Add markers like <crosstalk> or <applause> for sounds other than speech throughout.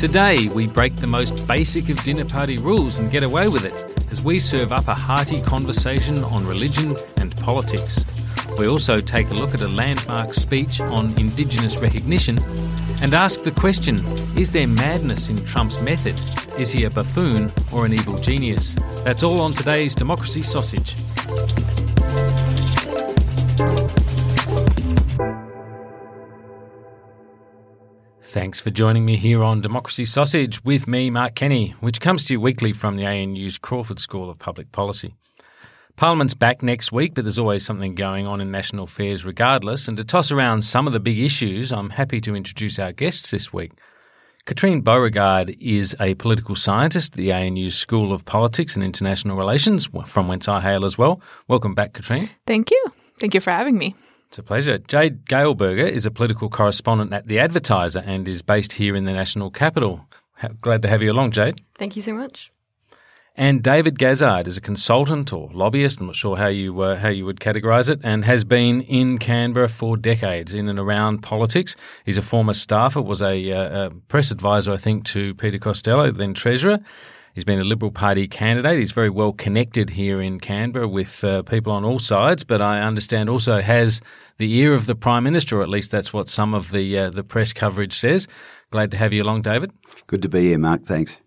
Today, we break the most basic of dinner party rules and get away with it as we serve up a hearty conversation on religion and politics. We also take a look at a landmark speech on Indigenous recognition and ask the question is there madness in Trump's method? Is he a buffoon or an evil genius? That's all on today's Democracy Sausage. Thanks for joining me here on Democracy Sausage with me, Mark Kenny, which comes to you weekly from the ANU's Crawford School of Public Policy. Parliament's back next week, but there's always something going on in national affairs regardless. And to toss around some of the big issues, I'm happy to introduce our guests this week. Katrine Beauregard is a political scientist at the ANU School of Politics and International Relations, from whence I hail as well. Welcome back, Katrine. Thank you. Thank you for having me. It's a pleasure. Jade Gailberger is a political correspondent at The Advertiser and is based here in the national capital. Glad to have you along, Jade. Thank you so much. And David Gazard is a consultant or lobbyist, I'm not sure how you uh, how you would categorise it, and has been in Canberra for decades in and around politics. He's a former staffer, was a, uh, a press advisor, I think, to Peter Costello, then Treasurer. He's been a Liberal Party candidate. He's very well connected here in Canberra with uh, people on all sides, but I understand also has the ear of the Prime Minister, or at least that's what some of the uh, the press coverage says. Glad to have you along, David. Good to be here, Mark. Thanks.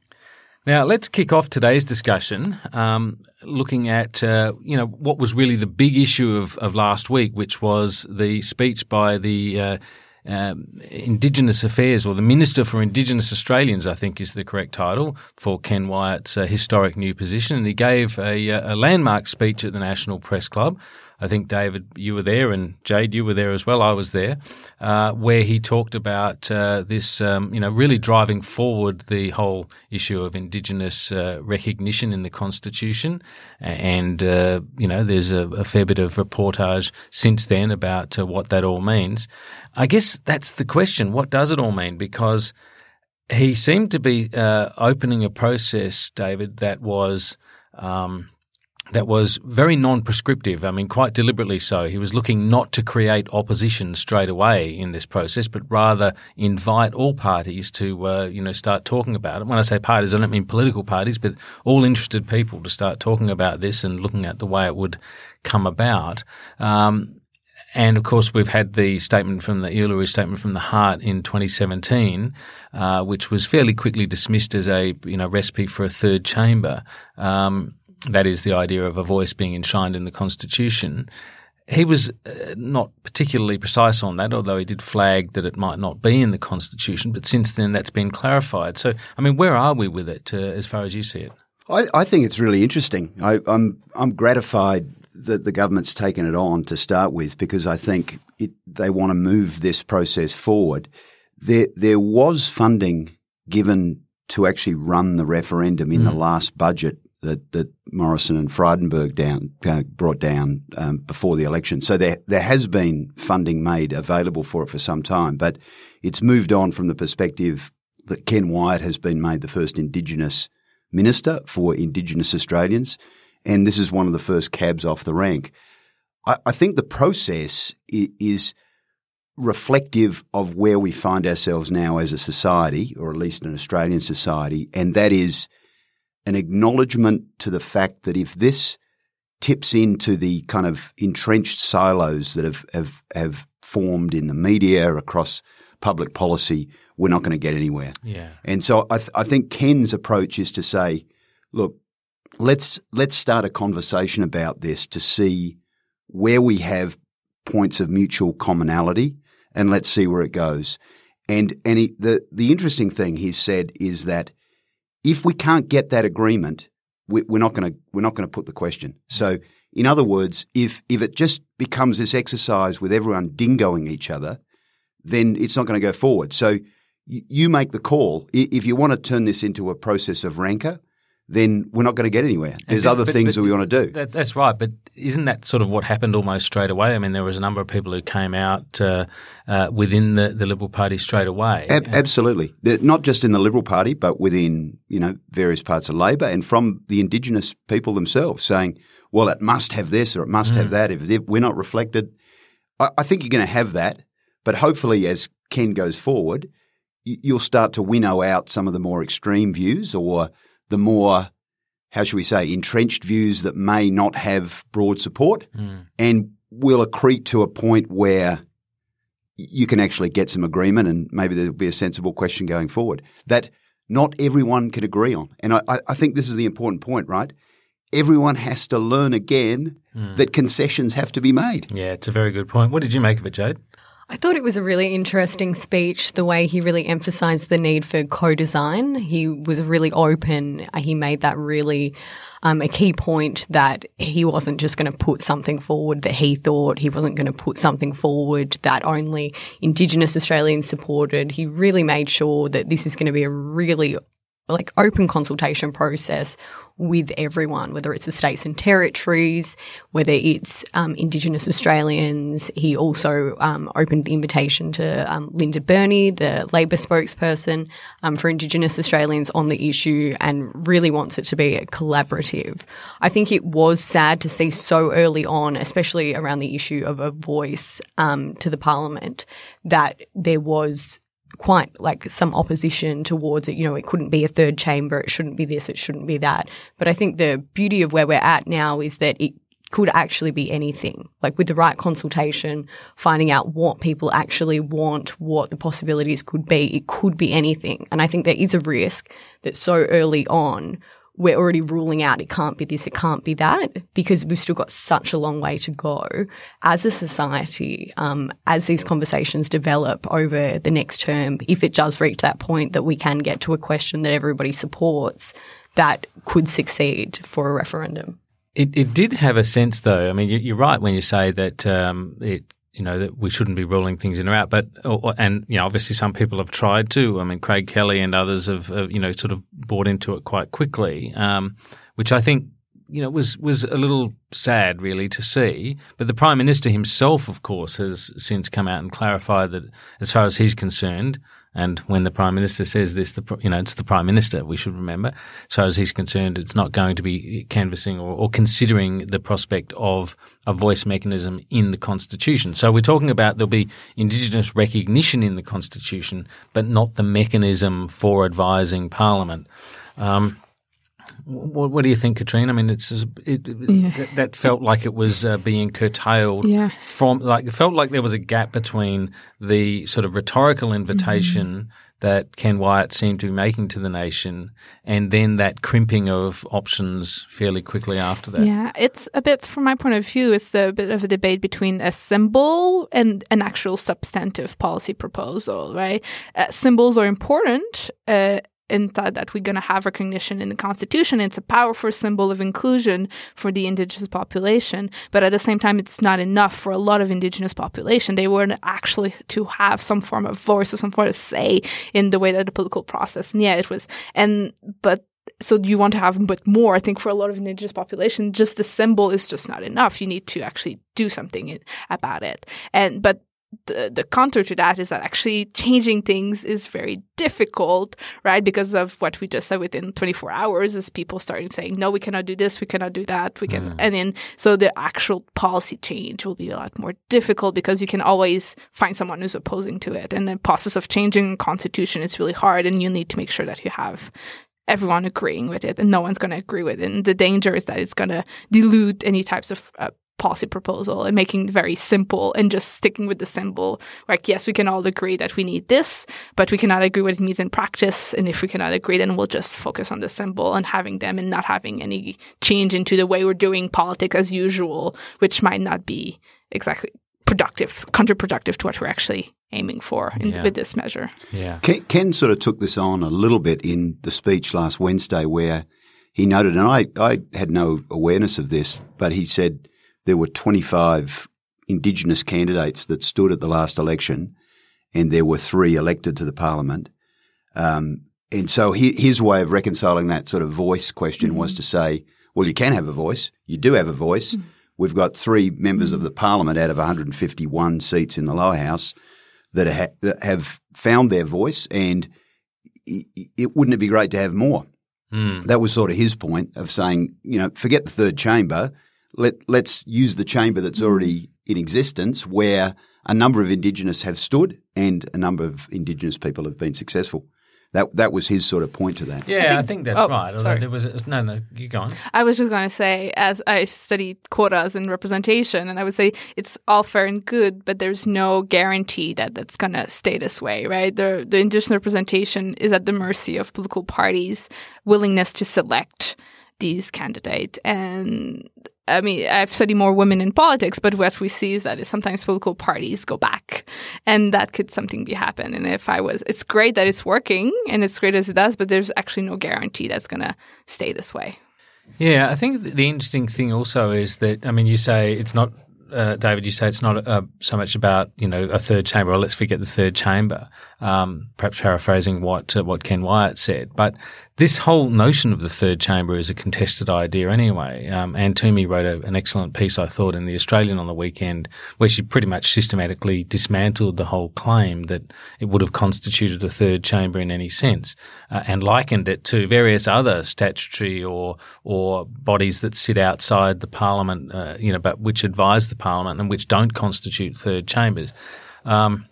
Now let's kick off today's discussion, um, looking at uh, you know what was really the big issue of, of last week, which was the speech by the uh, um, Indigenous Affairs, or the Minister for Indigenous Australians, I think is the correct title for Ken Wyatt's uh, historic new position. And he gave a, uh, a, landmark speech at the National Press Club. I think, David, you were there, and Jade, you were there as well. I was there, uh, where he talked about uh, this, um, you know, really driving forward the whole issue of Indigenous uh, recognition in the Constitution. And, uh, you know, there's a, a, fair bit of reportage since then about what that all means. I guess that's the question. What does it all mean? Because he seemed to be uh, opening a process, David, that was um, that was very non-prescriptive. I mean, quite deliberately so. He was looking not to create opposition straight away in this process, but rather invite all parties to, uh, you know, start talking about it. When I say parties, I don't mean political parties, but all interested people to start talking about this and looking at the way it would come about. Um, and of course, we've had the statement from the Uluru Statement from the Heart in 2017, uh, which was fairly quickly dismissed as a you know recipe for a third chamber. Um, that is the idea of a voice being enshrined in the Constitution. He was uh, not particularly precise on that, although he did flag that it might not be in the Constitution. But since then, that's been clarified. So, I mean, where are we with it, uh, as far as you see it? I, I think it's really interesting. I, I'm I'm gratified that the government's taken it on to start with because I think it, they want to move this process forward. There, there was funding given to actually run the referendum in mm. the last budget that, that Morrison and Frydenberg down, uh, brought down um, before the election. So there, there has been funding made available for it for some time, but it's moved on from the perspective that Ken Wyatt has been made the first Indigenous minister for Indigenous Australians and this is one of the first cabs off the rank. I, I think the process is reflective of where we find ourselves now as a society, or at least an Australian society, and that is an acknowledgement to the fact that if this tips into the kind of entrenched silos that have, have, have formed in the media across public policy, we're not going to get anywhere. Yeah. And so I, th- I think Ken's approach is to say, look, let's let's start a conversation about this to see where we have points of mutual commonality, and let's see where it goes. And and he, the the interesting thing he said is that if we can't get that agreement, we, are not going to we're not going to put the question. So, in other words, if if it just becomes this exercise with everyone dingoing each other, then it's not going to go forward. So you make the call. If you want to turn this into a process of rancor, then we're not going to get anywhere. There's other but, things but, that we want to do. That, that's right, but isn't that sort of what happened almost straight away? I mean, there was a number of people who came out uh, uh, within the, the Liberal Party straight away. Ab- absolutely, not just in the Liberal Party, but within you know various parts of Labor and from the Indigenous people themselves, saying, "Well, it must have this or it must mm. have that." If, if, we're not reflected, I, I think you're going to have that, but hopefully, as Ken goes forward, you'll start to winnow out some of the more extreme views or the more, how should we say, entrenched views that may not have broad support mm. and will accrete to a point where you can actually get some agreement and maybe there'll be a sensible question going forward that not everyone can agree on. And I, I think this is the important point, right? Everyone has to learn again mm. that concessions have to be made. Yeah, it's a very good point. What did you make of it, Jade? I thought it was a really interesting speech, the way he really emphasized the need for co design. He was really open. He made that really um, a key point that he wasn't just going to put something forward that he thought. He wasn't going to put something forward that only Indigenous Australians supported. He really made sure that this is going to be a really like open consultation process with everyone, whether it's the states and territories, whether it's um, Indigenous Australians. He also um, opened the invitation to um, Linda Burney, the Labor spokesperson um, for Indigenous Australians, on the issue and really wants it to be a collaborative. I think it was sad to see so early on, especially around the issue of a voice um, to the parliament, that there was quite like some opposition towards it. You know, it couldn't be a third chamber. It shouldn't be this. It shouldn't be that. But I think the beauty of where we're at now is that it could actually be anything. Like with the right consultation, finding out what people actually want, what the possibilities could be, it could be anything. And I think there is a risk that so early on, we're already ruling out it can't be this, it can't be that, because we've still got such a long way to go as a society, um, as these conversations develop over the next term, if it does reach that point that we can get to a question that everybody supports, that could succeed for a referendum. It, it did have a sense, though. I mean, you're right when you say that um, it you know that we shouldn't be ruling things in or out. But and you know, obviously, some people have tried to. I mean, Craig Kelly and others have, have you know sort of bought into it quite quickly, um, which I think you know was was a little sad, really, to see. But the prime minister himself, of course, has since come out and clarified that, as far as he's concerned, and when the prime minister says this, the you know it's the prime minister. We should remember, far as he's concerned, it's not going to be canvassing or, or considering the prospect of a voice mechanism in the constitution. So we're talking about there'll be indigenous recognition in the constitution, but not the mechanism for advising parliament. Um, what, what, do you think, Katrina? I mean, it's it, yeah. that, that, felt like it was uh, being curtailed yeah. from like it felt like there was a gap between the sort of rhetorical invitation mm-hmm. that Ken Wyatt seemed to be making to the nation, and then that crimping of options fairly quickly after that. Yeah, it's a bit, from my point of view, it's a bit of a debate between a symbol and an actual substantive policy proposal. Right? Uh, symbols are important. Uh, and thought that we're going to have recognition in the constitution. It's a powerful symbol of inclusion for the indigenous population, but at the same time, it's not enough for a lot of indigenous population. They weren't actually to have some form of voice or some form of say in the way that the political process. And yeah, it was, and but so you want to have but more i think for a lot of indigenous population just the symbol is just not enough you need to actually do something about it and but the, the counter to that is that actually changing things is very difficult, right? Because of what we just said within 24 hours is people starting saying, no, we cannot do this, we cannot do that, we can, mm. and then so the actual policy change will be a lot more difficult because you can always find someone who's opposing to it. And the process of changing constitution is really hard and you need to make sure that you have everyone agreeing with it and no one's going to agree with it. And the danger is that it's going to dilute any types of uh, policy proposal and making it very simple and just sticking with the symbol. Like, yes, we can all agree that we need this, but we cannot agree what it means in practice. And if we cannot agree, then we'll just focus on the symbol and having them and not having any change into the way we're doing politics as usual, which might not be exactly productive, counterproductive to what we're actually aiming for in, yeah. with this measure. Yeah. Ken, Ken sort of took this on a little bit in the speech last Wednesday where he noted, and I, I had no awareness of this, but he said, there were 25 Indigenous candidates that stood at the last election, and there were three elected to the parliament. Um, and so he, his way of reconciling that sort of voice question mm-hmm. was to say, well, you can have a voice. You do have a voice. Mm-hmm. We've got three members mm-hmm. of the parliament out of 151 seats in the lower house that, ha- that have found their voice, and it, it, wouldn't it be great to have more? Mm. That was sort of his point of saying, you know, forget the third chamber. Let let's use the chamber that's mm. already in existence, where a number of Indigenous have stood and a number of Indigenous people have been successful. That that was his sort of point to that. Yeah, I think, I think that's oh, right. Sorry. There was a, no, no. You go on. I was just going to say, as I studied quotas and representation, and I would say it's all fair and good, but there's no guarantee that that's going to stay this way, right? The the Indigenous representation is at the mercy of political parties' willingness to select these candidates, and I mean, I've studied more women in politics, but what we see is that sometimes political parties go back, and that could something be happen. And if I was, it's great that it's working, and it's great as it does, but there's actually no guarantee that's going to stay this way. Yeah, I think the interesting thing also is that I mean, you say it's not uh, David, you say it's not uh, so much about you know a third chamber, or let's forget the third chamber. Um, perhaps paraphrasing what uh, what Ken Wyatt said, but this whole notion of the third chamber is a contested idea anyway. Um, Anne Twomey wrote a, an excellent piece, I thought, in the Australian on the weekend, where she pretty much systematically dismantled the whole claim that it would have constituted a third chamber in any sense, uh, and likened it to various other statutory or or bodies that sit outside the parliament, uh, you know, but which advise the parliament and which don't constitute third chambers. Um,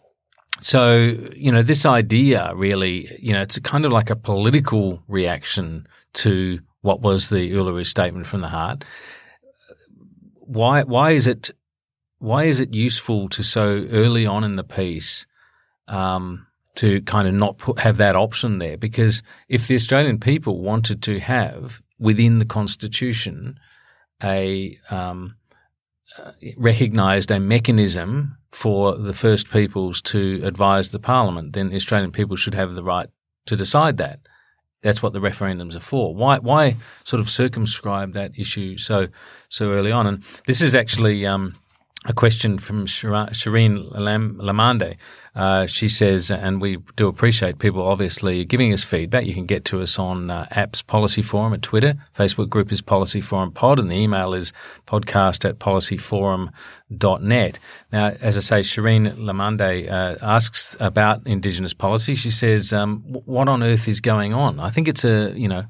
so, you know, this idea really, you know, it's kind of like a political reaction to what was the Uluru Statement from the Heart. Why, why is it, why is it useful to so early on in the piece, um, to kind of not put, have that option there? Because if the Australian people wanted to have within the Constitution a, um, uh, recognised a mechanism for the First Peoples to advise the Parliament, then the Australian people should have the right to decide that. That's what the referendums are for. Why why sort of circumscribe that issue so so early on? And this is actually um, a question from Shireen Lamande. Uh, she says, and we do appreciate people obviously giving us feedback. You can get to us on uh, apps Policy Forum at Twitter. Facebook group is Policy Forum Pod, and the email is podcast at policyforum.net. Now, as I say, Shireen Lamande uh, asks about Indigenous policy. She says, um, what on earth is going on? I think it's a, you know,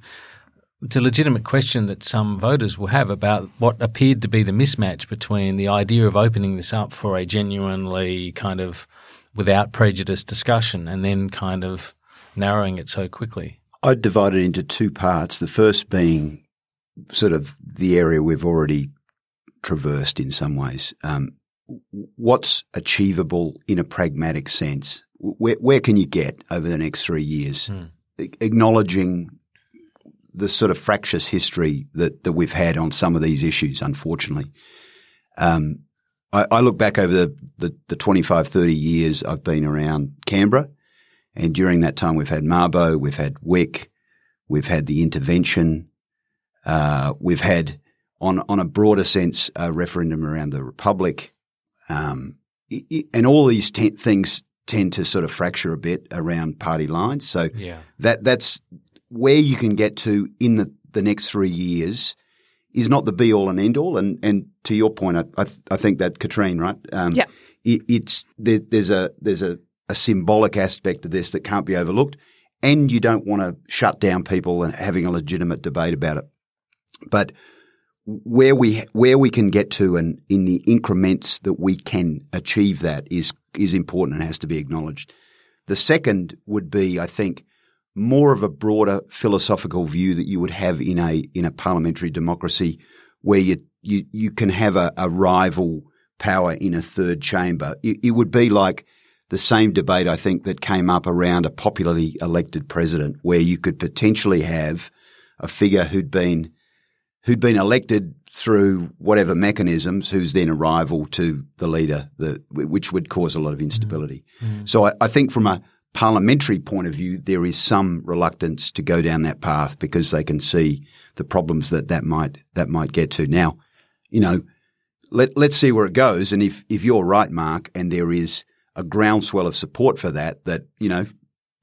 it's a legitimate question that some voters will have about what appeared to be the mismatch between the idea of opening this up for a genuinely kind of without prejudice discussion and then kind of narrowing it so quickly. I'd divide it into two parts. The first being sort of the area we've already traversed in some ways. Um, what's achievable in a pragmatic sense? Where, where, can you get over the next three years? Mm. Acknowledging the sort of fractious history that, that we've had on some of these issues, unfortunately. Um, I, I, look back over the, the, the 25, 30 years I've been around Canberra, and during that time we've had Mabo, we've had Wik, we've had the intervention, uh, we've had, on, on a broader sense, a referendum around the Republic, um, and all these things tend to sort of fracture a bit around party lines. So yeah. that that's where you can get to in the, the next three years is not the be all and end all. And, and to your point, I, I, I think that Katrine, right? Um, yeah. It, it's, there, there's a, there's a, a symbolic aspect of this that can't be overlooked. And you don't want to shut down people and having a legitimate debate about it. But where we where we can get to and in the increments that we can achieve that is is important and has to be acknowledged. The second would be, I think, more of a broader philosophical view that you would have in a in a parliamentary democracy where you you, you can have a, a rival power in a third chamber. It, it, would be like the same debate I think that came up around a popularly elected president where you could potentially have a figure who'd been who'd been elected through whatever mechanisms, who's then a rival to the leader, the, which would cause a lot of instability. Mm. So I, I, think from a parliamentary point of view, there is some reluctance to go down that path because they can see the problems that that might that might get to. Now, you know, let let's see where it goes. And if if you're right, Mark, and there is a groundswell of support for that, that, you know,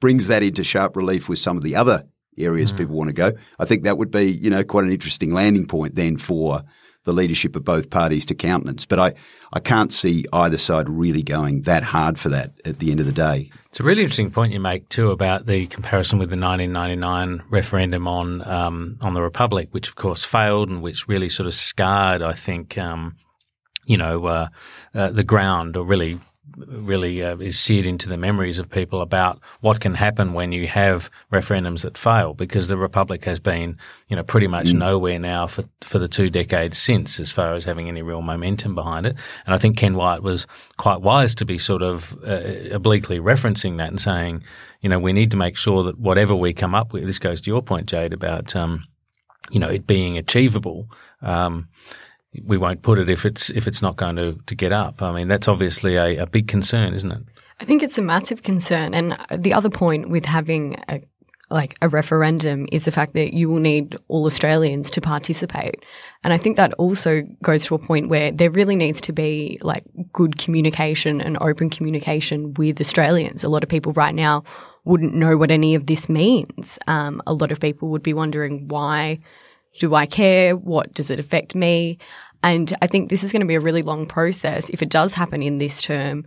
brings that into sharp relief with some of the other areas hmm. people want to go, I think that would be, you know, quite an interesting landing point then for the leadership of both parties to countenance. But I, I can't see either side really going that hard for that at the end of the day. It's a really interesting point you make too about the comparison with the 1999 referendum on um, on the Republic, which of course failed and which really sort of scarred, I think, um, you know, uh, uh, the ground or really really uh, is seared into the memories of people about what can happen when you have referendums that fail because the republic has been you know pretty much mm. nowhere now for for the two decades since as far as having any real momentum behind it and I think Ken Wyatt was quite wise to be sort of uh, obliquely referencing that and saying you know we need to make sure that whatever we come up with this goes to your point Jade about um, you know it being achievable um, we won't put it if it's if it's not going to, to get up. I mean, that's obviously a, a big concern, isn't it? I think it's a massive concern. And the other point with having a like a referendum is the fact that you will need all Australians to participate. And I think that also goes to a point where there really needs to be like good communication and open communication with Australians. A lot of people right now wouldn't know what any of this means. Um, a lot of people would be wondering why do I care? What does it affect me? And I think this is going to be a really long process. If it does happen in this term,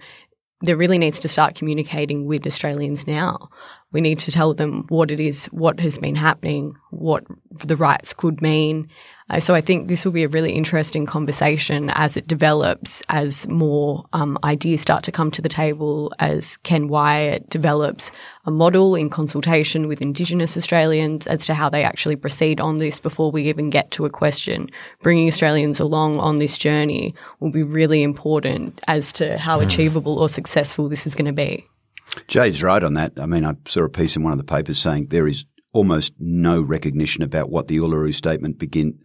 there really needs to start communicating with Australians now. We need to tell them what it is, what has been happening, what the rights could mean. Uh, so I think this will be a really interesting conversation as it develops, as more um, ideas start to come to the table, as Ken Wyatt develops a model in consultation with Indigenous Australians as to how they actually proceed on this before we even get to a question. Bringing Australians along on this journey will be really important as to how mm. achievable or successful this is going to be. Jade's right on that. I mean, I saw a piece in one of the papers saying there is almost no recognition about what the Uluru Statement begin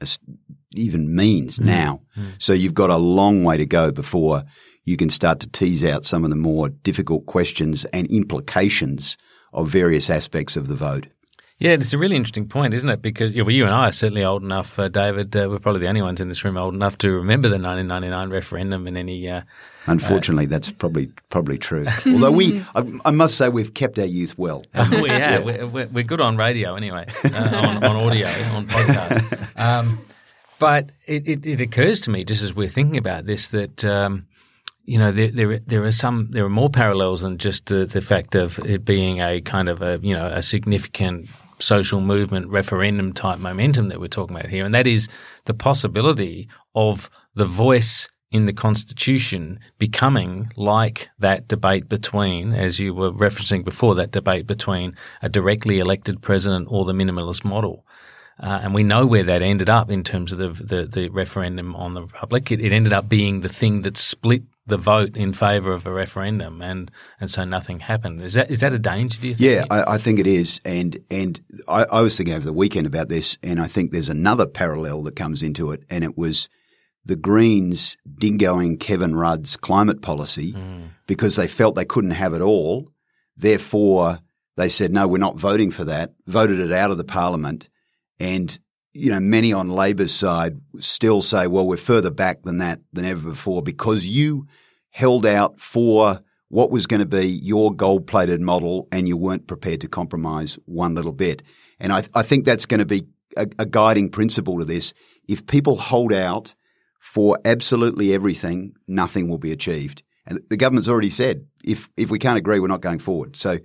even means mm. now. Mm. So you've got a long way to go before you can start to tease out some of the more difficult questions and implications of various aspects of the vote. Yeah, it's a really interesting point, isn't it? Because yeah, well, you and I are certainly old enough, uh, David. Uh, we're probably the only ones in this room old enough to remember the 1999 referendum and any. Uh, Unfortunately, uh, that's probably probably true. <laughs> Although we, I, I, must say, we've kept our youth well. we <laughs> have. Yeah. We're, we're, good on radio anyway, uh, on, on, audio, on podcast. <laughs> Um, but it, it, it, occurs to me, just as we're thinking about this, that. Um, you know, there, there there are some there are more parallels than just the, the fact of it being a kind of a you know a significant social movement referendum type momentum that we're talking about here, and that is the possibility of the voice in the Constitution becoming like that debate between, as you were referencing before, that debate between a directly elected president or the minimalist model. Uh, and we know where that ended up in terms of the, the, the referendum on the Republic. It, it, ended up being the thing that split the vote in favour of a referendum, and and so nothing happened. Is that is that a danger? Do you think? Yeah, I, I think it is, and and I, I, was thinking over the weekend about this, and I think there's another parallel that comes into it, and it was the Greens dingoing Kevin Rudd's climate policy mm. because they felt they couldn't have it all. Therefore, they said no, we're not voting for that. Voted it out of the parliament, and you know, many on Labor's side still say, well, we're further back than that than ever before because you held out for what was going to be your gold plated model and you weren't prepared to compromise one little bit. And I, I think that's going to be a, a guiding principle to this. If people hold out for absolutely everything, nothing will be achieved. And the government's already said, if, if we can't agree, we're not going forward. So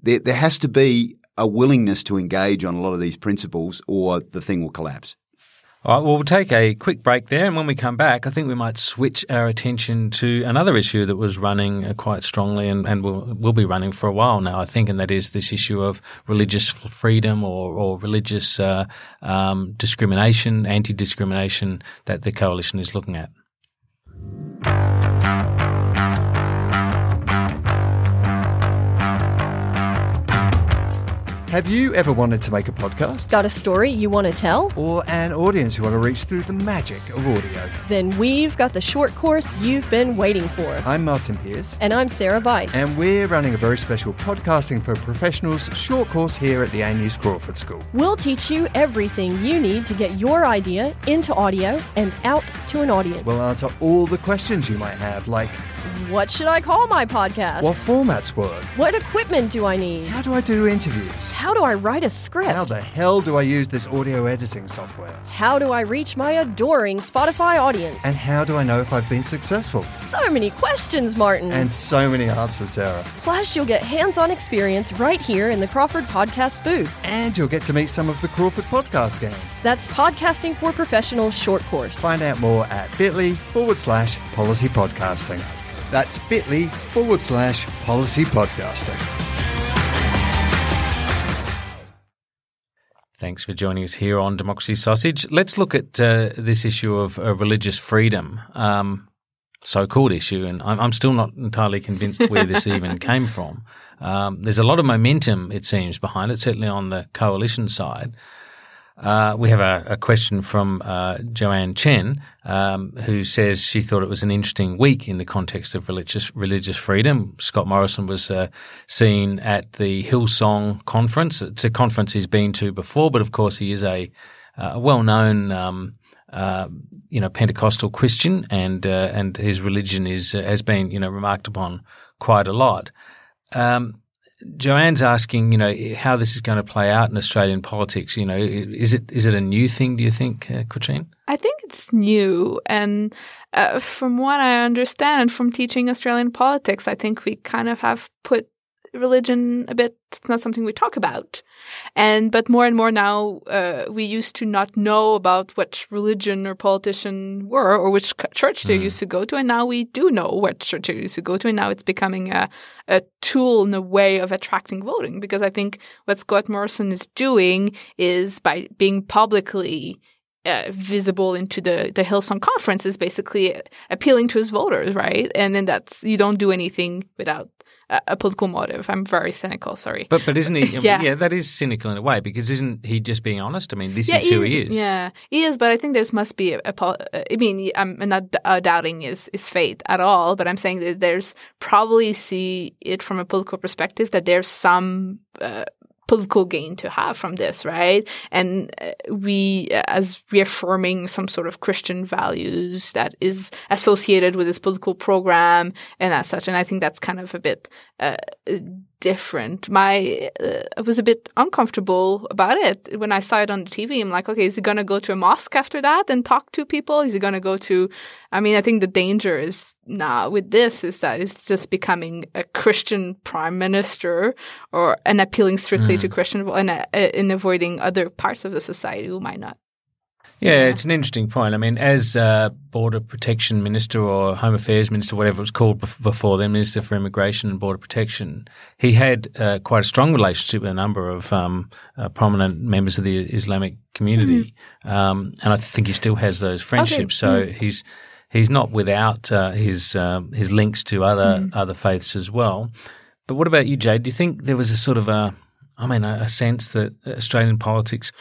there, there has to be a willingness to engage on a lot of these principles, or the thing will collapse. All right, well, we'll take a quick break there. And when we come back, I think we might switch our attention to another issue that was running uh, quite strongly and, and will, will be running for a while now, I think, and that is this issue of religious freedom or, or religious uh, um, discrimination, anti discrimination that the coalition is looking at. Have you ever wanted to make a podcast? Got a story you want to tell? Or an audience you want to reach through the magic of audio? Then we've got the short course you've been waiting for. I'm Martin Pierce. And I'm Sarah Bice. And we're running a very special Podcasting for Professionals short course here at the ANU's Crawford School. We'll teach you everything you need to get your idea into audio and out to an audience. We'll answer all the questions you might have, like What should I call my podcast? What formats work? What equipment do I need? How do I do interviews? How do I write a script? How the hell do I use this audio editing software? How do I reach my adoring Spotify audience? And how do I know if I've been successful? So many questions, Martin. And so many answers, Sarah. Plus, you'll get hands on experience right here in the Crawford Podcast booth. And you'll get to meet some of the Crawford Podcast gang. That's Podcasting for Professionals short course. Find out more at bit.ly forward slash policy podcasting. That's bit.ly forward slash policy podcasting. Thanks for joining us here on Democracy Sausage. Let's look at uh, this issue of uh, religious freedom, um, so-called issue, and I'm, I'm, still not entirely convinced where this even <laughs> came from. Um, there's a lot of momentum, it seems, behind it, certainly on the coalition side. Uh, we have a, a question from uh, Joanne Chen, um, who says she thought it was an interesting week in the context of religious religious freedom. Scott Morrison was uh, seen at the Hillsong conference. It's a conference he's been to before, but of course he is a, a well known. Um, uh, you know, Pentecostal Christian, and uh, and his religion is has been you know remarked upon quite a lot. Um, Joanne's asking, you know, how this is going to play out in Australian politics. You know, is it is it a new thing? Do you think, uh, Katrine? I think it's new, and uh, from what I understand from teaching Australian politics, I think we kind of have put religion a bit. It's not something we talk about. And but more and more now, uh, we used to not know about which religion or politician were or which church they mm. used to go to, and now we do know what church they used to go to, and now it's becoming a a tool and a way of attracting voting. Because I think what Scott Morrison is doing is by being publicly uh, visible into the the Hillsong conference is basically appealing to his voters, right? And then that's you don't do anything without a political motive. I'm very cynical. Sorry, but but isn't he? <laughs> yeah. yeah, that is cynical in a way because isn't he just being honest? I mean, this yeah, is who he is. Yeah, he is. But I think there must be a. a I mean, I'm not uh, doubting his his faith at all, but I'm saying that there's probably see it from a political perspective that there's some. Uh, political gain to have from this, right? And uh, we, as reaffirming some sort of Christian values that is associated with this political program and as such. And I think that's kind of a bit uh, different. My, uh, I was a bit uncomfortable about it when I saw it on the TV. I'm like, okay, is he going to go to a mosque after that and talk to people? Is he going to go to, I mean, I think the danger is now with this is that it's just becoming a Christian prime minister or and appealing strictly mm. to Christian and uh, in avoiding other parts of the society who might not yeah, it's an interesting point. I mean, as uh, Border Protection Minister or Home Affairs Minister, whatever it was called before then, Minister for Immigration and Border Protection, he had uh, quite a strong relationship with a number of um, uh, prominent members of the Islamic community, mm-hmm. um, and I think he still has those friendships. Okay. So mm-hmm. he's he's not without uh, his um, his links to other mm-hmm. other faiths as well. But what about you, Jade? Do you think there was a sort of a, I mean, a, a sense that Australian politics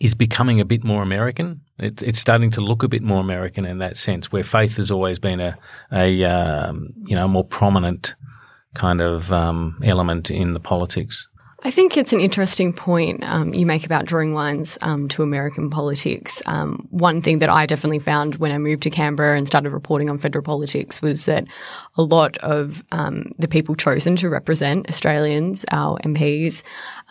is becoming a bit more American. It's, it's starting to look a bit more American in that sense, where faith has always been a, a um, you know, more prominent kind of um, element in the politics. I think it's an interesting point um, you make about drawing lines um, to American politics. Um, one thing that I definitely found when I moved to Canberra and started reporting on federal politics was that a lot of um, the people chosen to represent Australians, our MPs,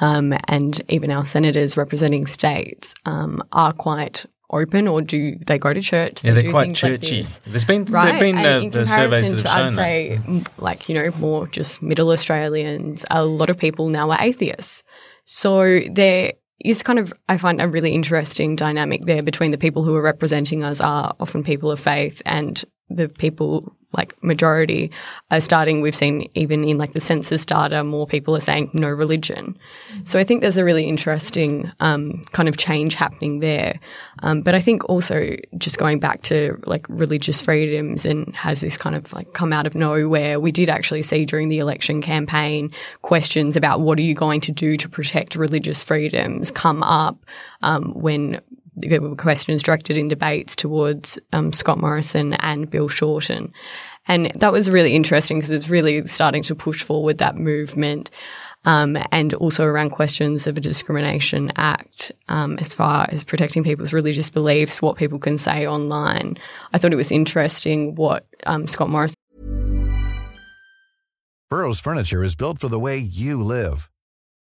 um, and even our senators representing states, um, are quite open or do they go to church? Yeah, they're quite churchy. Like There's been right? there've been uh, the surveys that have to, shown I'd say, that. like you know, more just middle Australians. A lot of people now are atheists, so there is kind of I find a really interesting dynamic there between the people who are representing us are often people of faith and the people like majority are starting we've seen even in like the census data more people are saying no religion. So i think there's a really interesting um, kind of change happening there. Um, but i think also just going back to like religious freedoms and has this kind of like come out of nowhere we did actually see during the election campaign questions about what are you going to do to protect religious freedoms come up um, when there were questions directed in debates towards um, Scott Morrison and Bill Shorten. And that was really interesting because it's really starting to push forward that movement. Um, and also around questions of a discrimination act um, as far as protecting people's religious beliefs, what people can say online. I thought it was interesting what um, Scott Morrison Burrow's furniture is built for the way you live.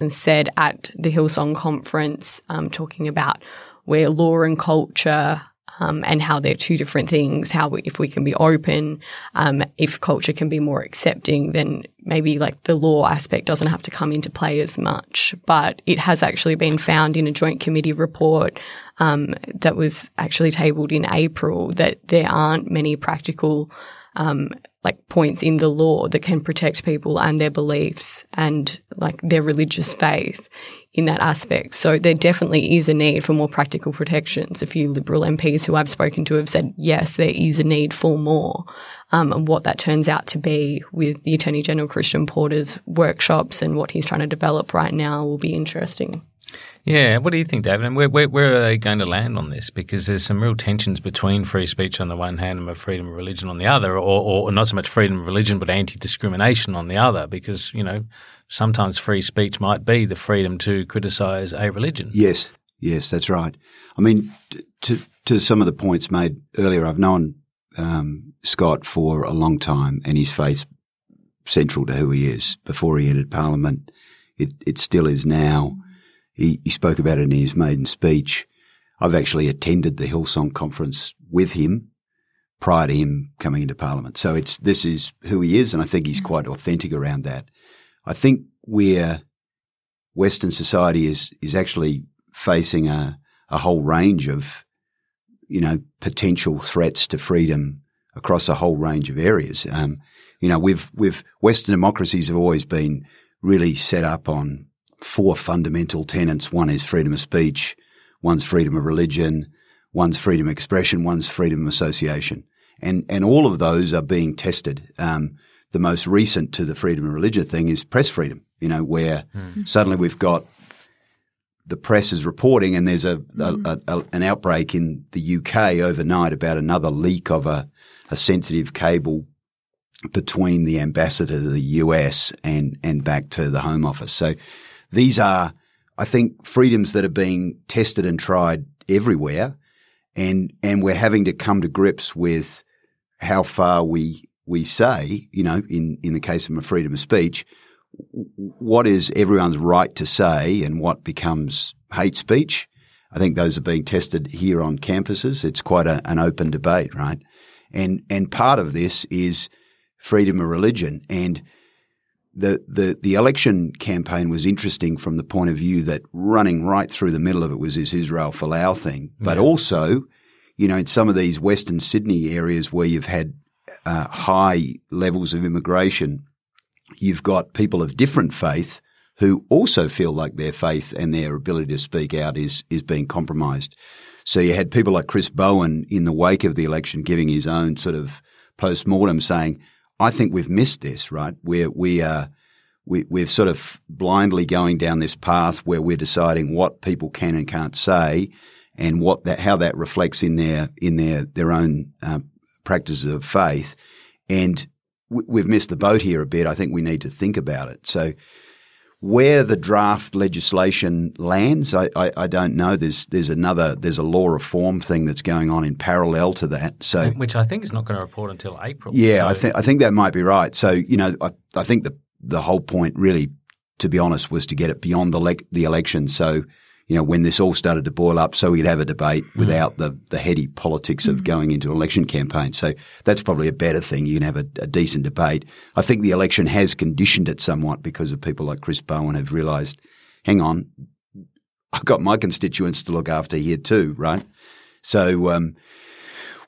And said at the Hillsong conference, um, talking about where law and culture um, and how they're two different things. How we, if we can be open, um, if culture can be more accepting, then maybe like the law aspect doesn't have to come into play as much. But it has actually been found in a joint committee report um, that was actually tabled in April that there aren't many practical um, like points in the law that can protect people and their beliefs and like their religious faith in that aspect. So there definitely is a need for more practical protections. A few Liberal MPs who I've spoken to have said, yes, there is a need for more. Um, and what that turns out to be with the Attorney General Christian Porter's workshops and what he's trying to develop right now will be interesting. Yeah, what do you think, David? And where, where, where, are they going to land on this? Because there's some real tensions between free speech on the one hand and freedom of religion on the other, or, or not so much freedom of religion, but anti discrimination on the other. Because, you know, sometimes free speech might be the freedom to criticise a religion. Yes, yes, that's right. I mean, to, to some of the points made earlier, I've known um, Scott for a long time, and his faith central to who he is. Before he entered Parliament, it, it still is now. He, he spoke about it in his maiden speech. I've actually attended the Hillsong conference with him prior to him coming into Parliament. So it's this is who he is, and I think he's quite authentic around that. I think where Western society is is actually facing a a whole range of you know potential threats to freedom across a whole range of areas. Um, you know, we've we've Western democracies have always been really set up on four fundamental tenets. One is freedom of speech, one's freedom of religion, one's freedom of expression, one's freedom of association. And, and all of those are being tested. Um, the most recent to the freedom of religion thing is press freedom, you know, where mm. suddenly we've got the press is reporting and there's a, mm. a, a, an outbreak in the UK overnight about another leak of a, a sensitive cable between the ambassador to the US and, and back to the Home Office. So these are, I think, freedoms that are being tested and tried everywhere, and and we're having to come to grips with how far we we say, you know, in in the case of a freedom of speech, what is everyone's right to say and what becomes hate speech. I think those are being tested here on campuses. It's quite a, an open debate, right? And and part of this is freedom of religion and the, the, the election campaign was interesting from the point of view that running right through the middle of it was this Israel Folau thing. But yeah. also, you know, in some of these Western Sydney areas where you've had uh, high levels of immigration, you've got people of different faith who also feel like their faith and their ability to speak out is, is being compromised. So you had people like Chris Bowen in the wake of the election giving his own sort of post mortem saying, I think we've missed this, right? Where we are, we, we're sort of blindly going down this path where we're deciding what people can and can't say, and what that how that reflects in their in their their own uh, practices of faith, and we've missed the boat here a bit. I think we need to think about it. So. Where the draft legislation lands, I, I, I, don't know. There's there's another there's a law reform thing that's going on in parallel to that. So which I think is not going to report until April. Yeah, so. I think I think that might be right. So you know, I, I think the the whole point, really, to be honest, was to get it beyond the le- the election. So you know, when this all started to boil up, so we'd have a debate mm. without the, the heady politics of mm. going into an election campaign. So that's probably a better thing. You can have a, a, decent debate. I think the election has conditioned it somewhat because of people like Chris Bowen have realised, hang on, I've got my constituents to look after here too, right? So, um,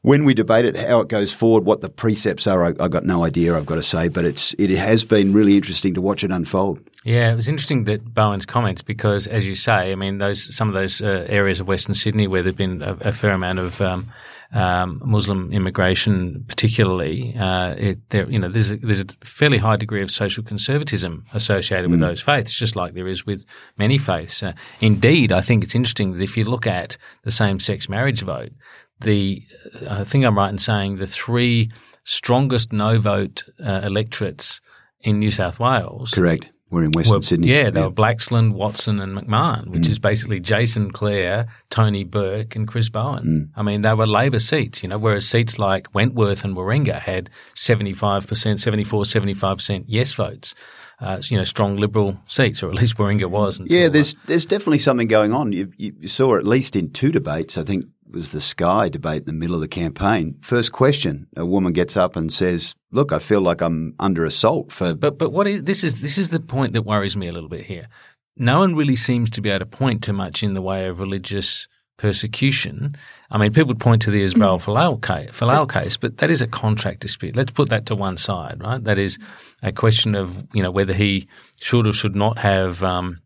when we debate it, how it goes forward, what the precepts are, I, have got no idea. I've got to say, but it's it has been really interesting to watch it unfold. Yeah, it was interesting that Bowen's comments because, as you say, I mean, those some of those uh, areas of Western Sydney where there'd been a, a fair amount of um, um, Muslim immigration, particularly, uh, it, there, you know, there's a, there's a fairly high degree of social conservatism associated with those faiths, just like there is with many faiths. Uh, indeed, I think it's interesting that if you look at the same-sex marriage vote, the I think I'm right in saying the three strongest no vote uh, electorates in New South Wales Correct. We're in Western were, Sydney. Yeah, they were Blaxland, Watson, and McMahon, which Mm. is basically Jason Clare, Tony Burke, and Chris Bowen. Mm. I mean, they were Labor seats, you know, whereas seats like Wentworth and Warringah had 75%, 74, 75% yes votes. Uh, you know, strong Liberal seats, or at least Warringah was. Yeah, uh, there's there's definitely something going on. You, you saw at least in two debates. I think was the Sky debate in the middle of the campaign. First question, a woman gets up and says, "Look, I feel like I'm under assault for." But but what is this is this is the point that worries me a little bit here. No one really seems to be able to point to much in the way of religious persecution. I mean, people would point to the Israel case, Folau case, but that is a contract dispute. Let's put that to one side, right? That is a question of you know whether he should or should not have. Um,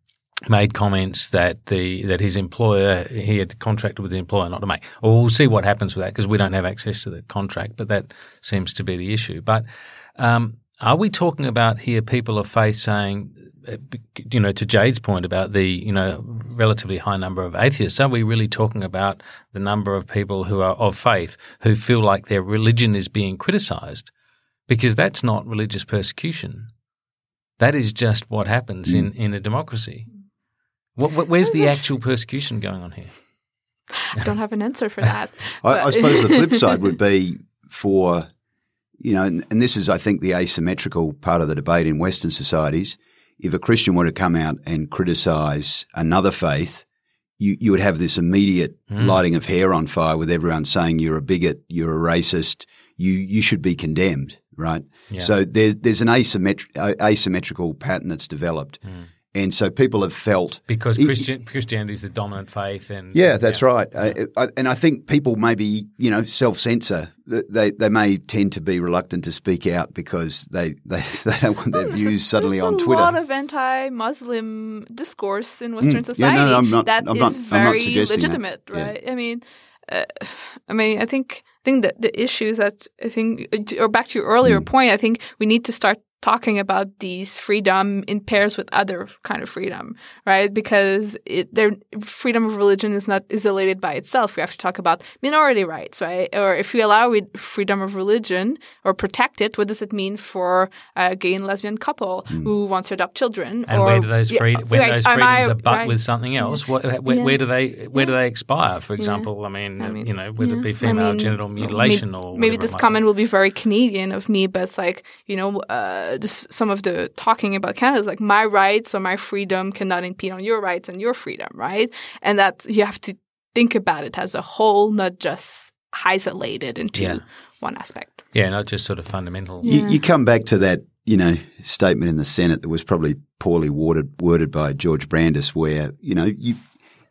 made comments that the that his employer he had contracted with the employer not to make. Well, we'll see what happens with that because we don't have access to the contract, but that seems to be the issue. But um, are we talking about here people of faith saying, uh, you know, to Jade's point about the you know relatively high number of atheists? Are we really talking about the number of people who are of faith who feel like their religion is being criticised? Because that's not religious persecution. That is just what happens in, in a democracy. What, what, where's the actual persecution going on here? I <laughs> don't have an answer for that. I, I suppose the <laughs> flip side would be for, you know, and, and this is, I think, the asymmetrical part of the debate in Western societies. If a Christian were to come out and criticize another faith, you, you would have this immediate Mm. lighting of hair on fire with everyone saying you're a bigot, you're a racist, you you should be condemned, right? Yeah. So there, there's an asymmetri- asymmetrical pattern that's developed, Mm. And so people have felt Because Christian, Christianity is the dominant faith, and yeah, that's right. Uh, I, and I think people maybe you know self censor. They they may tend to be reluctant to speak out because they they, <laughs> they don't want their There's views a- suddenly there's on a lot of anti-Muslim discourse in Western Mm. Yeah, society no, no, I'm not- that I'm is not- I'm not very suggesting that. legitimate, Yeah. right? I mean, uh, I mean, I think I think that the issues that I think, or back to your earlier Mm. point, I think we need to start talking about these freedom in pairs with other kind of freedom, right? Because it, their freedom of religion is not isolated by itself. We have to talk about minority rights, right? Or if we allow freedom of religion or protect it, what does it mean for a gay and lesbian couple who wants to adopt children? And or, where do those Yeah, freed- when right, those freedoms I- are but right. with something else? What, where, Yeah. where do they where do they expire? For example, I mean, I mean, you know, whether it yeah. be I female mean, genital maybe- mutilation or maybe this comment will be very Canadian of me, but it's like you know, uh, this, some of the talking about Canada is like my rights or my freedom cannot impede on your rights and your freedom, right? And that you have to think about it as a whole, not just isolated into Yeah. one aspect. Yeah, not just sort of fundamental. Yeah. You, you come back to that, you know, statement in the Senate that was probably poorly worded, worded by George Brandis, where you know you.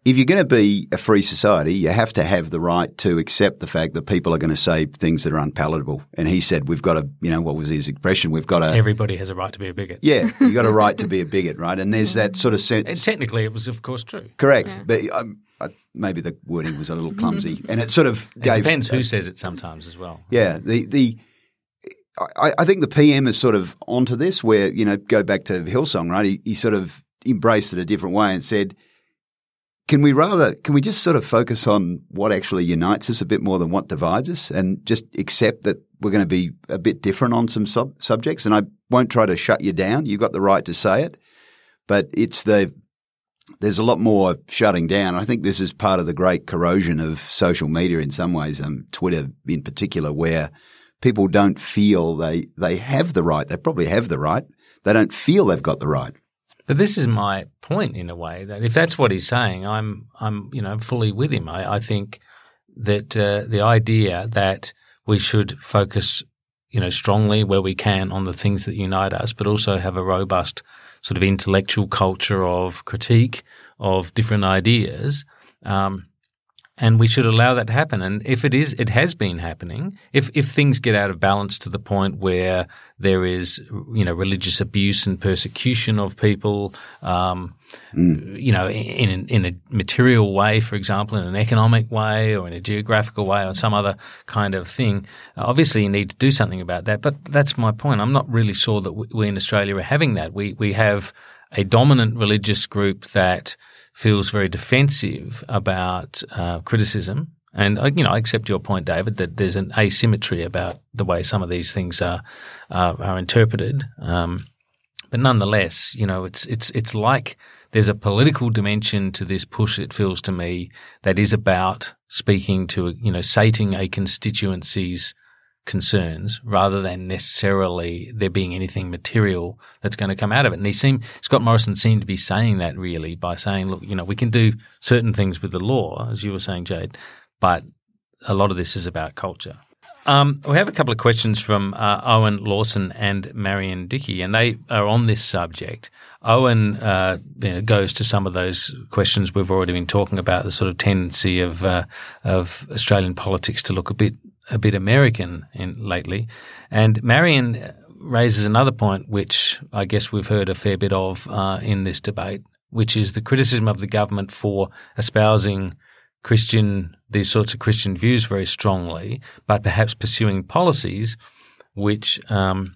If you're going to be a free society, you have to have the right to accept the fact that people are going to say things that are unpalatable. And he said, "We've got to, you know, what was his expression? We've got to, Everybody has a right to be a bigot. yeah, <laughs> you've got a right to be a bigot, right?" And there's that sort of And sense. technically, it was of course true. Correct, but um, I, maybe the wording was a little clumsy, and it sort of It gave. depends who says it sometimes as well. Yeah, the the I, I think the PM is sort of onto this. Where you know, go back to Hillsong, right? He, he sort of embraced it a different way and said, "Can we rather? Can we just sort of focus on what actually unites us a bit more than what divides us, and just accept that we're going to be a bit different on some sub- subjects? And I won't try to shut you down. You've got the right to say it, but it's the there's a lot more shutting down. I think this is part of the great corrosion of social media in some ways, um, Twitter in particular, where people don't feel they, they have the right. They probably have the right. They don't feel they've got the right. But this is my point in a way that if that's what he's saying, I'm I'm you know fully with him. I, I think that uh, the idea that we should focus you know strongly where we can on the things that unite us, but also have a robust sort of intellectual culture of critique of different ideas. Um, and we should allow that to happen. And if it is, it has been happening. If if things get out of balance to the point where there is, you know, religious abuse and persecution of people, um, mm. you know, in in a material way, for example, in an economic way, or in a geographical way, or some other kind of thing, obviously you need to do something about that. But that's my point. I'm not really sure that we in Australia are having that. We we have a dominant religious group that feels very defensive about uh, criticism. And uh, you know, I accept your point, David, that there's an asymmetry about the way some of these things are uh, are interpreted. Um, but nonetheless, you know, it's it's it's like there's a political dimension to this push. It feels to me that is about speaking to you know sating a constituency's concerns rather than necessarily there being anything material that's going to come out of it. And he seemed, Scott Morrison seemed to be saying that really by saying, look, you know, we can do certain things with the law, as you were saying, Jade, but a lot of this is about culture. Um, we have a couple of questions from uh, Owen Lawson and Marion Dickey, and they are on this subject. Owen uh, you know, goes to some of those questions we've already been talking about, the sort of tendency of uh, of Australian politics to look a bit a bit American in lately. And Marion raises another point, which I guess we've heard a fair bit of uh, in this debate, which is the criticism of the government for espousing Christian these sorts of Christian views very strongly, but perhaps pursuing policies which um,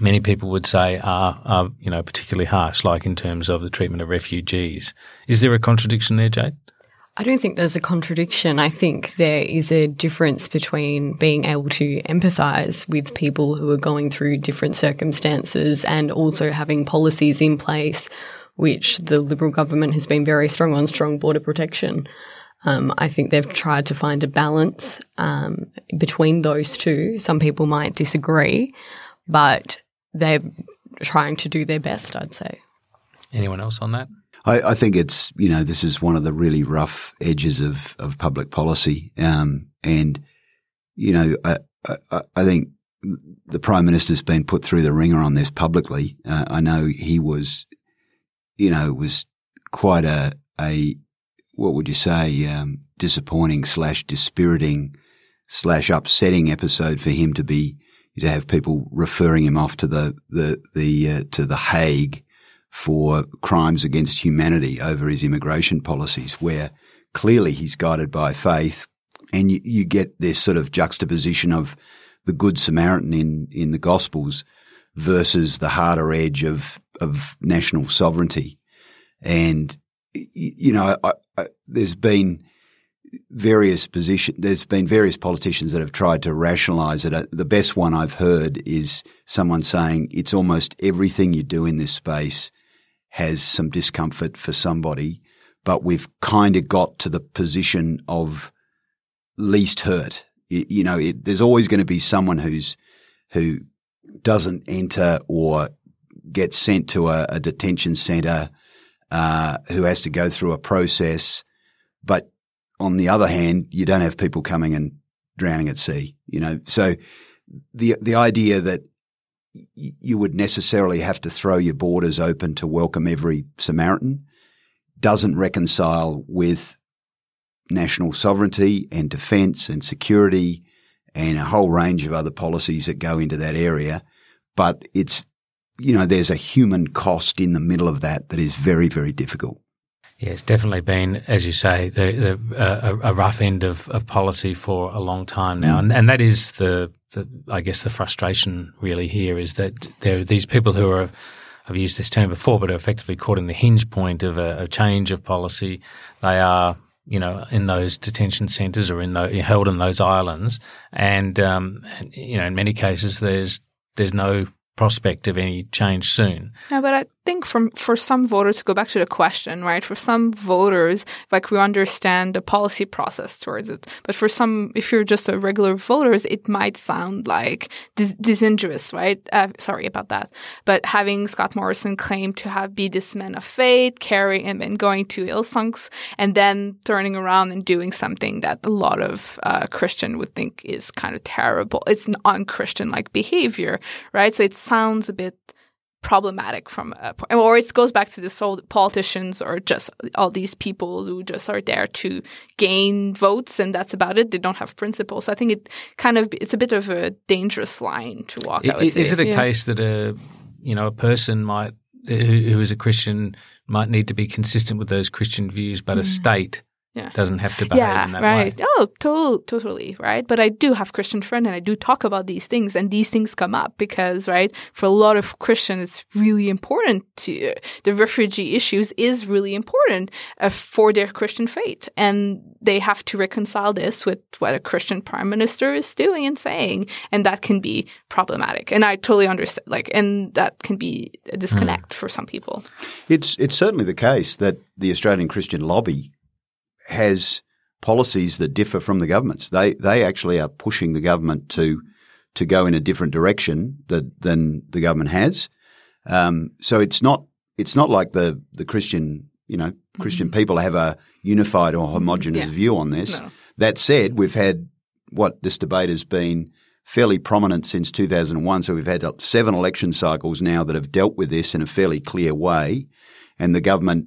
many people would say are, are, you know particularly harsh, like in terms of the treatment of refugees. Is there a contradiction there, Jade? I don't think there's a contradiction. I think there is a difference between being able to empathize with people who are going through different circumstances and also having policies in place, which the Liberal government has been very strong on strong border protection. Um, I think they've tried to find a balance um, between those two. Some people might disagree, but they're trying to do their best, I'd say. Anyone else on that? I, I, think it's you know this is one of the really rough edges of of public policy, um, and you know I, I, I, think the prime minister's been put through the ringer on this publicly. Uh, I know he was, you know, was quite a a what would you say um, disappointing slash dispiriting slash upsetting episode for him to be to have people referring him off to the the the uh, to the Hague for crimes against humanity over his immigration policies, where clearly he's guided by faith. And you, you get this sort of juxtaposition of the Good Samaritan in, in the Gospels versus the harder edge of, of national sovereignty. And, you know, I, I, there's been various position. There's been various politicians that have tried to rationalise it. Uh, the best one I've heard is someone saying it's almost everything you do in this space has some discomfort for somebody, but we've kind of got to the position of least hurt. You, you know, it, there's always going to be someone who's who doesn't enter or gets sent to a, a detention centre, uh, who has to go through a process. But on the other hand, you don't have people coming and drowning at sea. You know, so the the idea that you would necessarily have to throw your borders open to welcome every Samaritan doesn't reconcile with national sovereignty and defence and security and a whole range of other policies that go into that area. But it's, you know, there's a human cost in the middle of that that is very, very difficult. Yeah, it's definitely been, as you say, the, the, uh, a rough end of, of policy for a long time now, mm. and and that is the, the, I guess the frustration really here is that there are these people who are. I've used this term before, but are effectively caught in the hinge point of a, a change of policy. They are, you know, in those detention centres or in held in those islands, and, um, and you know, in many cases, there's there's no prospect of any change soon. Yeah, but I think from for some voters to go back to the question, right? For some voters, like we understand the policy process towards it, but for some, if you're just a regular voters, it might sound like dis- disingenuous, right? Uh, sorry about that. But having Scott Morrison claim to have be this man of faith, carrying and, and going to Hillsongs, and then turning around and doing something that a lot of uh, Christian would think is kind of terrible. It's an unchristian like behavior, right? So it sounds a bit problematic from a point, or it goes back to this whole politicians or just all these people who just are there to gain votes and that's about it. They don't have principles. So I think it kind of it's a bit of a dangerous line to walk. I would Is it a Yeah. case that a you know a person might who, who is a Christian might need to be consistent with those Christian views, but a state Mm. Yeah. doesn't have to behave yeah, in that right. way? Oh, to- totally, right. But I do have Christian friends, and I do talk about these things, and these things come up because, right, for a lot of Christians, it's really important to the refugee issues is really important uh, for their Christian faith, and they have to reconcile this with what a Christian prime minister is doing and saying, and that can be problematic. And I totally understand, like, and that can be a disconnect for some people. It's it's certainly the case that the Australian Christian lobby has policies that differ from the government's. They they actually are pushing the government to to go in a different direction that, than the government has. Um, so it's not it's not like the the Christian you know Christian people have a unified or homogenous Yeah. view on this. No. That said, we've had what this debate has been fairly prominent since 2001. So we've had seven election cycles now that have dealt with this in a fairly clear way. And the government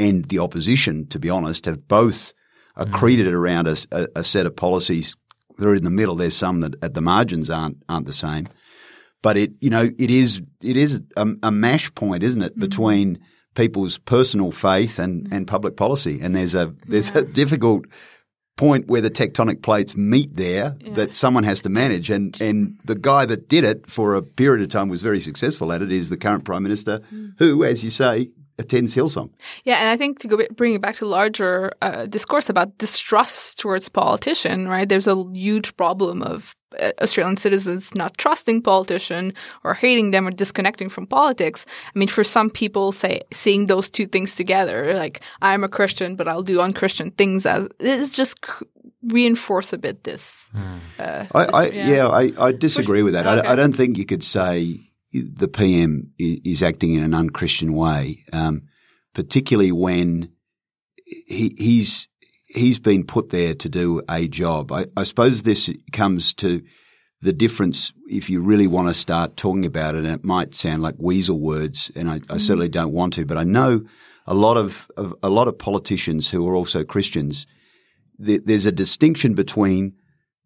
and the opposition, to be honest, have both accreted mm. around a, a, a set of policies. They're in the middle. There's some that at the margins aren't aren't the same. But it, you know, it is it is a, a mash point, isn't it, mm. between people's personal faith and, mm. and public policy. And there's a there's a difficult point where the tectonic plates meet there that someone has to manage. And and the guy that did it for a period of time was very successful at it is the current prime minister, who, as you say, attends Hillsong. Yeah, and I think to go bring it back to larger uh, discourse about distrust towards politician, right? There's a huge problem of uh, Australian citizens not trusting politician or hating them or disconnecting from politics. I mean, for some people, say seeing those two things together, like I'm a Christian, but I'll do unchristian things, as it's just c- reinforce a bit this. Uh, I, this- I yeah, I, I disagree with that. Okay. I, I don't think you could say the PM is acting in an unchristian way, um, particularly when he, he's he's been put there to do a job. I, I suppose this comes to the difference if you really want to start talking about it. And it might sound like weasel words, and I, I certainly don't want to. But I know a lot of, of a lot of politicians who are also Christians. There, there's a distinction between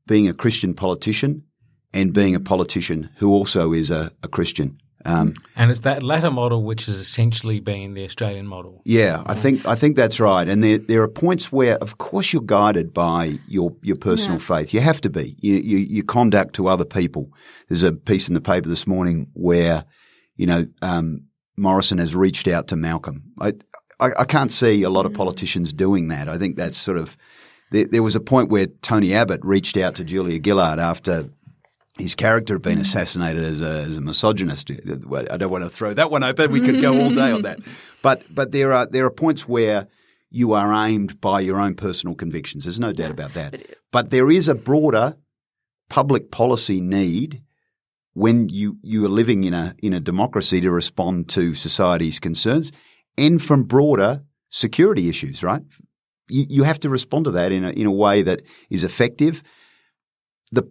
being a Christian politician and being a politician who also is a, a Christian. Um, And it's that latter model which has essentially been the Australian model. yeah, I think I think that's right. And there there are points where, of course, you're guided by your your personal faith. You have to be. You, you, your conduct to other people. There's a piece in the paper this morning where, you know, um, Morrison has reached out to Malcolm. I, I I can't see a lot of politicians doing that. I think that's sort of. There, there was a point where Tony Abbott reached out to Julia Gillard after his character had been mm. assassinated as a, as a misogynist. I don't want to throw that one open. We could go all day on that. <laughs> But but there are there are points where you are aimed by your own personal convictions. There's no doubt about that. But there is a broader public policy need when you, you are living in a in a democracy to respond to society's concerns and from broader security issues, right? You, you have to respond to that in a in a way that is effective. The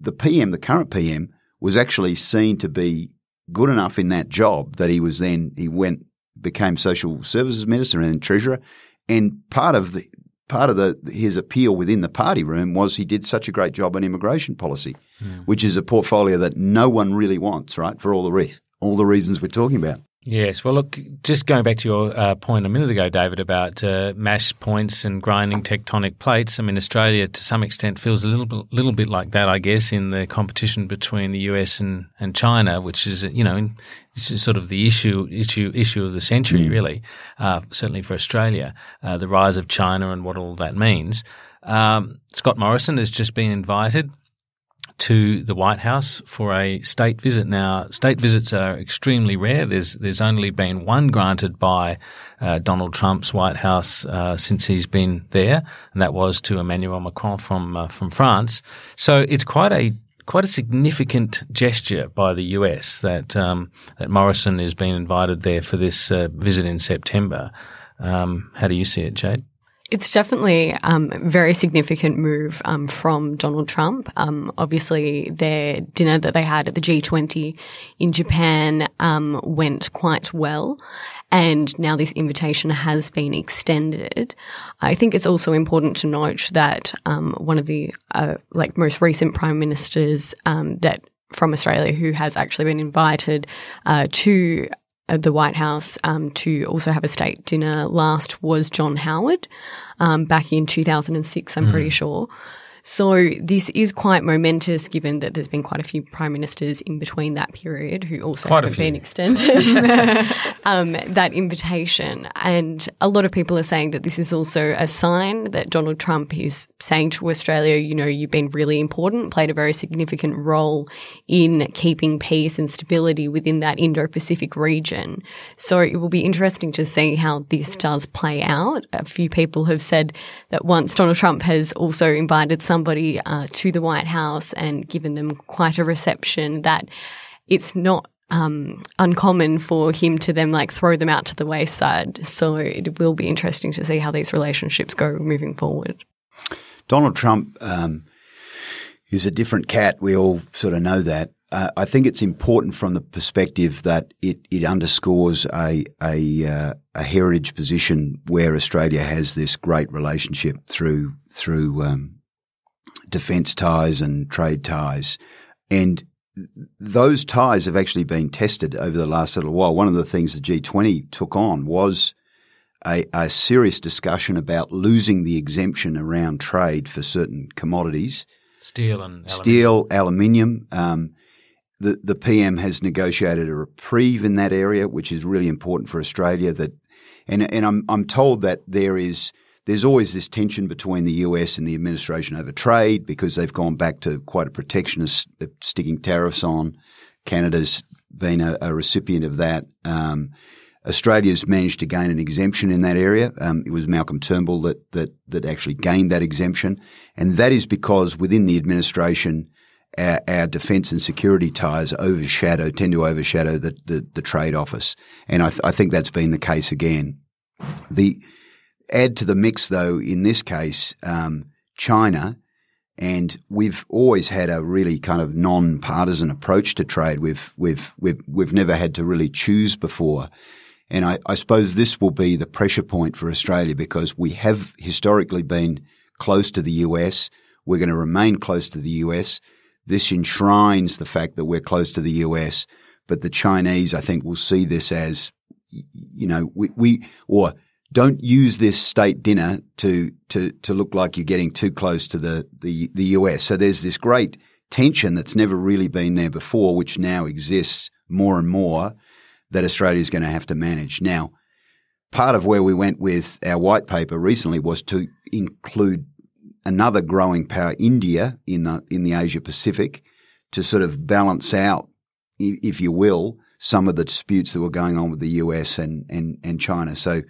the PM, the current PM, was actually seen to be good enough in that job that he was then he went became social services minister and then treasurer, and part of the part of the his appeal within the party room was he did such a great job on immigration policy, hmm. which is a portfolio that no one really wants, right? For all the re- all the reasons we're talking about. Yes. Well, look, just going back to your uh, point a minute ago, David, about uh, mash points and grinding tectonic plates. I mean, Australia to some extent feels a little bit, little bit like that, I guess, in the competition between the US and, and China, which is, you know, this is sort of the issue issue issue of the century, really. Uh, certainly for Australia, uh, the rise of China and what all that means. Um, Scott Morrison has just been invited to the White House for a state visit. Now, state visits are extremely rare. There's there's only been one granted by uh, Donald Trump's White House uh, since he's been there, and that was to Emmanuel Macron from uh, from France. So it's quite a quite a significant gesture by the US that um, that Morrison is being invited there for this uh, visit in September. Um, how do you see it, Jade? It's definitely um, a very significant move um, from Donald Trump. Um, obviously, their dinner that they had at the G20 in Japan um, went quite well. And now this invitation has been extended. I think it's also important to note that um, one of the uh, like most recent prime ministers um, that from Australia who has actually been invited uh, to the White House um, to also have a state dinner last was John Howard um, back in 2006, I'm mm. pretty sure. So this is quite momentous given that there's been quite a few prime ministers in between that period who also quite haven't been extended <laughs> um, that invitation. And a lot of people are saying that this is also a sign that Donald Trump is saying to Australia, you know, you've been really important, played a very significant role in keeping peace and stability within that Indo-Pacific region. So it will be interesting to see how this does play out. A few people have said that once Donald Trump has also invited somebody uh, to the White House and given them quite a reception that it's not um, uncommon for him to then like throw them out to the wayside. So it will be interesting to see how these relationships go moving forward. Donald Trump um, is a different cat. We all sort of know that. Uh, I think it's important from the perspective that it, it underscores a a, uh, a, heritage position where Australia has this great relationship through through um, defence ties and trade ties. And those ties have actually been tested over the last little while. One of the things the G20 took on was a, a serious discussion about losing the exemption around trade for certain commodities. Steel and steel, aluminium. Um, the the PM has negotiated a reprieve in that area, which is really important for Australia. That, and and I'm I'm told that there is there's always this tension between the US and the administration over trade because they've gone back to quite a protectionist, uh, sticking tariffs on. Canada's been a, a recipient of that. Um, Australia's managed to gain an exemption in that area. Um, it was Malcolm Turnbull that, that that actually gained that exemption, and that is because within the administration, our, our defence and security ties overshadow tend to overshadow the the, the trade office, and I, th- I think that's been the case again. The Add to the mix, though, in this case, um, China, and we've always had a really kind of non-partisan approach to trade. We've we've we've we've never had to really choose before, and I, I suppose this will be the pressure point for Australia because we have historically been close to the US. We're going to remain close to the US. This enshrines the fact that we're close to the US, but the Chinese, I think, will see this as, you know, we, we or don't use this state dinner to to to look like you're getting too close to the the, the US. So there's this great tension that's never really been there before, which now exists more and more that Australia is going to have to manage. Now, part of where we went with our white paper recently was to include another growing power, India, in the in the Asia Pacific, to sort of balance out, if you will, some of the disputes that were going on with the US and and, and China. So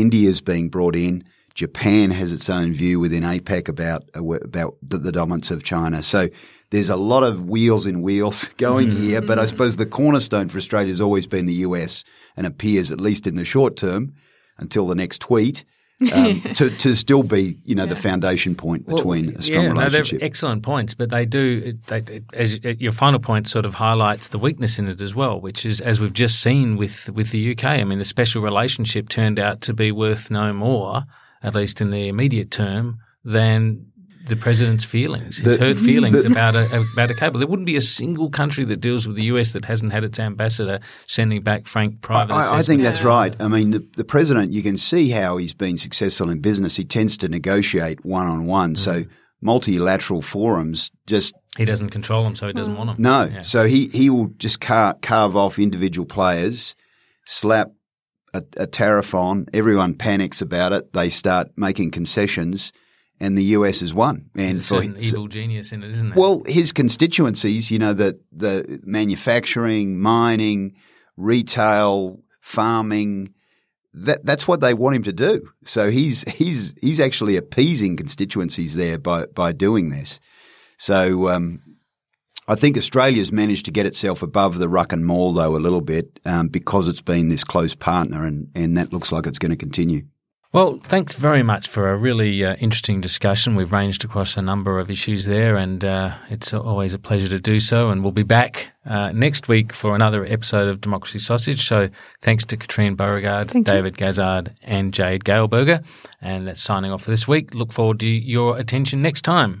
India's being brought in. Japan has its own view within APEC about about the, dominance of China. So there's a lot of wheels in wheels <laughs> going mm-hmm. here, but I suppose the cornerstone for Australia has always been the US and appears, at least in the short term, until the next tweet, um, <laughs> to, to still be, you know, yeah. the foundation point between well, a strong yeah, relationship. No, they're excellent points, but they do. They, as your final point, sort of highlights the weakness in it as well, which is as we've just seen with with the UK. I mean, the special relationship turned out to be worth no more, at least in the immediate term, than the president's feelings, his the, hurt feelings the, about a about a cable. There wouldn't be a single country that deals with the US that hasn't had its ambassador sending back frank private. I, I think that's right. I mean, the, the, president, you can see how he's been successful in business. He tends to negotiate one on one. So mm. multilateral forums just he doesn't control them, so he doesn't want them. No, yeah. so he he will just car, carve off individual players, slap a, a tariff on. Everyone panics about it. They start making concessions and the US has won. And There's for an evil genius in it, isn't there? Well, his constituencies, you know, the the manufacturing, mining, retail, farming, that that's what they want him to do. So he's he's he's actually appeasing constituencies there by by doing this. So um, I think Australia's managed to get itself above the ruck and maul though a little bit um, because it's been this close partner, and and that looks like it's going to continue. Well, thanks very much for a really uh, interesting discussion. We've ranged across a number of issues there, and uh, it's always a pleasure to do so. And we'll be back uh, next week for another episode of Democracy Sausage. So thanks to Katrine Beauregard, Thank you. David Gazard, and Jade Gailberger. And that's signing off for this week. Look forward to your attention next time.